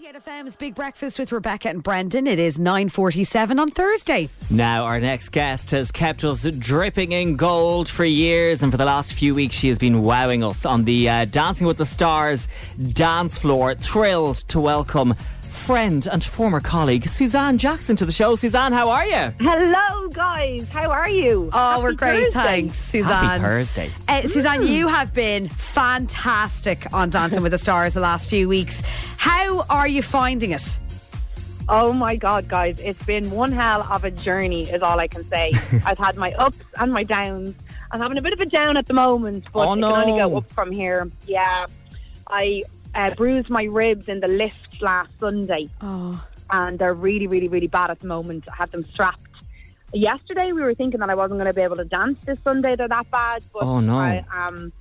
98 FM's Big Breakfast with Rebecca and Brendan. It is 9.47 on Thursday. Now, our next guest has kept us dripping in gold for years, and for the last few weeks, she has been wowing us on the uh, Dancing with the Stars dance floor. Thrilled to welcome friend and former colleague Suzanne Jackson to the show. Suzanne, how are you? Hello, guys. How are you? Oh, Happy we're great. Thursday. Thanks, Suzanne. Happy Thursday. Uh, Suzanne, you have been fantastic on Dancing with the Stars the last few weeks. How are you finding it? Oh my God, guys. It's been one hell of a journey, is all I can say. I've had my ups and my downs. I'm having a bit of a down at the moment, but Oh, it can only go up from here. Yeah. I uh, bruised my ribs in the lift last Sunday, Oh, and they're really, really, really bad at the moment. I had them strapped. Yesterday, we were thinking that I wasn't going to be able to dance this Sunday. They're that bad, but Oh, no. I um,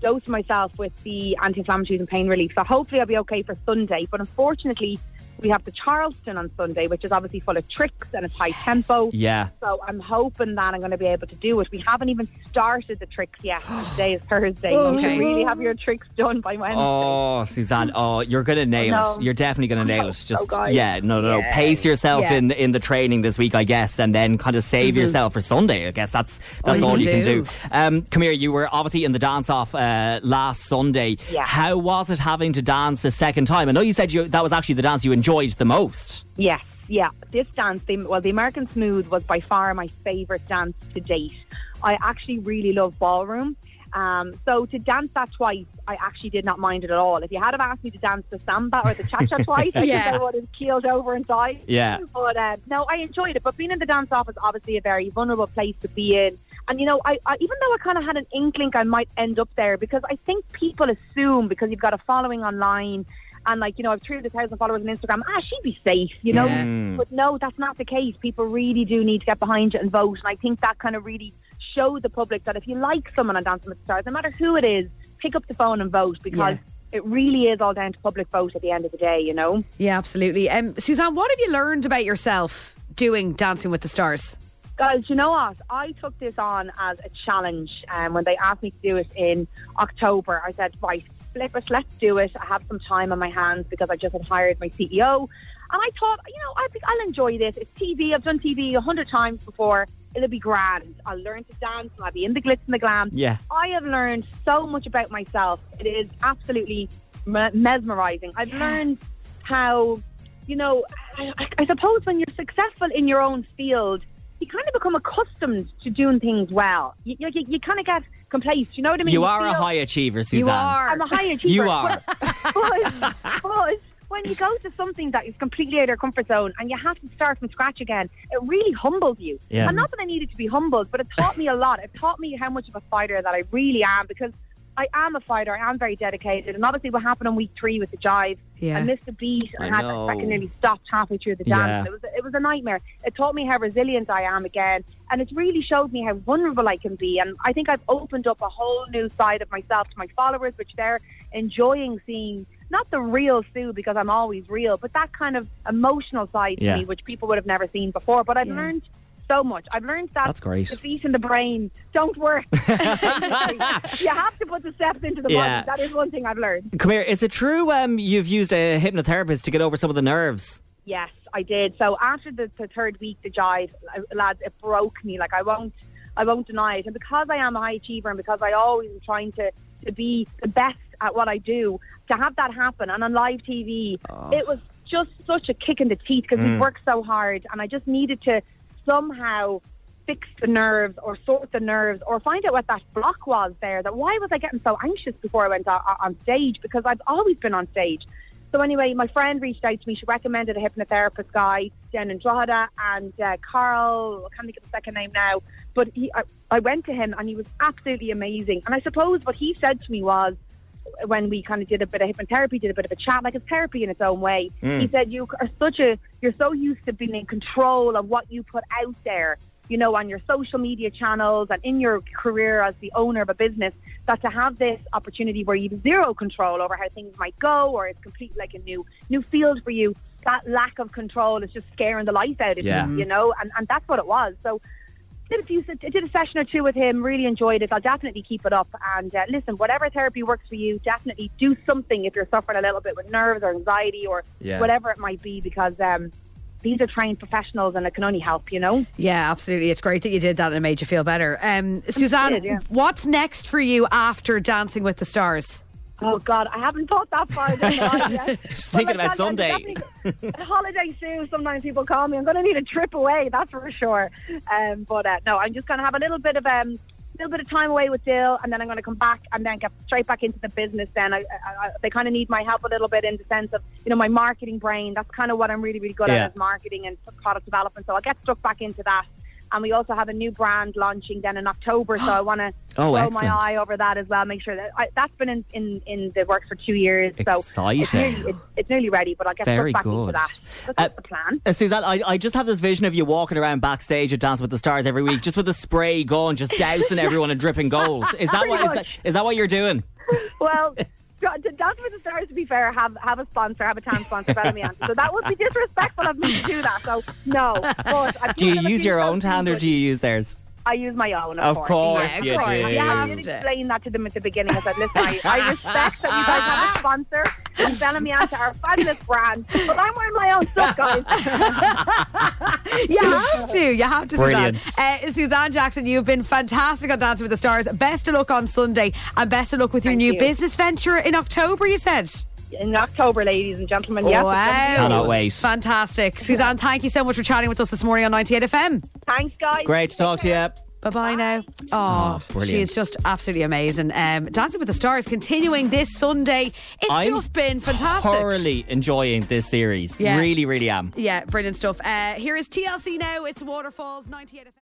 dosed myself with the anti-inflammatories and pain relief. So hopefully, I'll be okay for Sunday. But unfortunately, we have the Charleston on Sunday, which is obviously full of tricks and it's high tempo. Yeah. So I'm hoping that I'm going to be able to do it. We haven't even started the tricks yet. Today is Thursday. You Okay. should really have your tricks done by Wednesday. Oh, Suzanne. Oh, you're going to nail I know. it. You're definitely going to nail hope it. Just, guys. yeah, no, no, no. Pace yourself Yeah. in in the training this week, I guess, and then kind of save Mm-hmm. yourself for Sunday. I guess that's that's you all can you can do. do. Um, come here. You were obviously in the dance off uh, last Sunday. Yeah. How was it having to dance a second time? I know you said you that was actually the dance you enjoyed the most. Yes, yeah. This dance, the, well, the American Smooth was by far my favourite dance to date. I actually really love ballroom. Um, so to dance that twice, I actually did not mind it at all. If you had have asked me to dance the samba or the cha-cha twice, I Yeah. think I would have keeled over and died. Yeah. But uh, no, I enjoyed it. But being in the dance off is obviously a very vulnerable place to be in. And you know, I, I even though I kind of had an inkling I might end up there because I think people assume because you've got a following online and like you know I've 300,000 followers on Instagram, ah, she'd be safe, you know. Yeah. Mm. But no, that's not the case. People really do need to get behind you and vote. And I think that kind of really showed the public that if you like someone on Dancing with the Stars, no matter who it is, pick up the phone and vote because Yeah. it really is all down to public vote at the end of the day, you know. yeah, absolutely. Um, Suzanne, what have you learned about yourself doing Dancing with the Stars? Guys, you know what? I took this on as a challenge. Um, when they asked me to do it in October, I said, right, flip it, let's do it. I have some time on my hands because I just had hired my CEO. And I thought, you know, I think I'll enjoy this. It's TV. I've done TV a hundred times before. It'll be grand. I'll learn to dance and I'll be in the glitz and the glam. Yeah. I have learned so much about myself. It is absolutely mesmerizing. I've learned how, you know, I, I suppose when you're successful in your own field, you kind of become accustomed to doing things well. You, you, you kind of get complacent. You know what I mean? You are a feel- high achiever, Suzanne. You are. I'm a high achiever. You are. But, but when you go to something that is completely out of your comfort zone and you have to start from scratch again, it really humbles you. Yeah. And not that I needed to be humbled, but it taught me a lot. It taught me how much of a fighter that I really am because I am a fighter. I am very dedicated. And obviously, what happened on week three with the jive, Yeah. I missed a beat and I had know. I fucking nearly stopped halfway through the dance. Yeah. It was it was a nightmare. It taught me how resilient I am again, and it really showed me how vulnerable I can be. And I think I've opened up a whole new side of myself to my followers, which they're enjoying seeing. Not the real Sue because I'm always real, but that kind of emotional side Yeah. to me, which people would have never seen before. But I've Yeah. learned so much. I've learned that That's great. defeat in the brain don't work. you have to put the steps into the Yeah. body. That is one thing I've learned. Come here. Is it true um, you've used a hypnotherapist to get over some of the nerves? Yes, I did. So after the, the third week, the jive, uh, lads, it broke me. Like I won't, I won't deny it. And because I am a high achiever, and because I always am trying to to be the best at what I do, to have that happen and on live TV, it was just such a kick in the teeth because we worked so hard, and I just needed to somehow fix the nerves or sort the nerves or find out what that block was there. That why was I getting so anxious before I went on, stage? Because I've always been on stage. So anyway, my friend reached out to me. She recommended a hypnotherapist guy down in Drogheda, and uh, Carl. I can't think of the second name now, but he. I, I went to him, and he was absolutely amazing. And I suppose what he said to me was, when we kind of did a bit of hypnotherapy, did a bit of a chat, like it's therapy in its own way. Hmm. He said you are such a, you're so used to being in control of what you put out there, you know, on your social media channels and in your career as the owner of a business, that to have this opportunity where you have zero control over how things might go, or it's completely like a new new field for you. That lack of control is just scaring the life out of Yeah. you, you know, and and that's what it was. So did a few, did a session or two with him. Really enjoyed it. I'll definitely keep it up. And uh, listen, whatever therapy works for you, definitely do something if you're suffering a little bit with nerves or anxiety or Yeah. whatever it might be, because um, these are trained professionals and it can only help. You know. Yeah, absolutely. It's great that you did that and it made you feel better. Um, Suzanne, did, yeah. what's next for you after Dancing with the Stars? Oh God, I haven't thought that far down the line yet. Just thinking about I'm Sunday. A holiday soon. Sometimes people call me. I'm going to need a trip away. That's for sure. Um, but uh, no, I'm just going to have a little bit of um, little bit of time away with Dill, and then I'm going to come back and then get straight back into the business. Then I, I, I, they kind of need my help a little bit in the sense of you know my marketing brain. That's kind of what I'm really really good Yeah. at is marketing and product development. So I'll get stuck back into that. And we also have a new brand launching then in October, so I want to Oh, throw excellent. my eye over that as well. Make sure that I, that's been in, in, in the works for two years. So it's Exciting. nearly, it, it's nearly ready, but I'll get Very back into good. that. But that's Uh, the plan. Uh, Suzanne, I, I just have this vision of you walking around backstage at Dance with the Stars every week, just with a spray gun, just dousing everyone in dripping gold. Is that what is that, is that what you're doing? Well, to Dance with the Stars, to be fair, have have a sponsor, have a town sponsor, Bellamianta. So that would be disrespectful of me to do that. So no. But I've Do you given them a use your own something, hand or do you use theirs? I use my own, of, Of course Yeah, of you course, do. you I have did to. explain that to them at the beginning. I said, listen, I, I respect that you guys have a sponsor. And Bellamianta are a fabulous brand, but I'm wearing my own stuff, guys. You have to. You have to, Brilliant. Suzanne. Uh, Suzanne Jackson, you've been fantastic on Dancing with the Stars. Best of luck on Sunday and best of luck with your Thank new you. business venture in October, you said. In October, ladies and gentlemen. Yes, it's wow. Cannot wait. Fantastic. Suzanne, thank you so much for chatting with us this morning on 98 FM. Thanks, guys. Great to talk to you. Bye bye now. Oh, Oh, brilliant. She is just absolutely amazing. Um, Dancing with the Stars continuing this Sunday. It's I'm just been fantastic. Thoroughly enjoying this series. Yeah. Really, really am. Yeah, brilliant stuff. Uh, here is TLC now. It's Waterfalls 98 FM.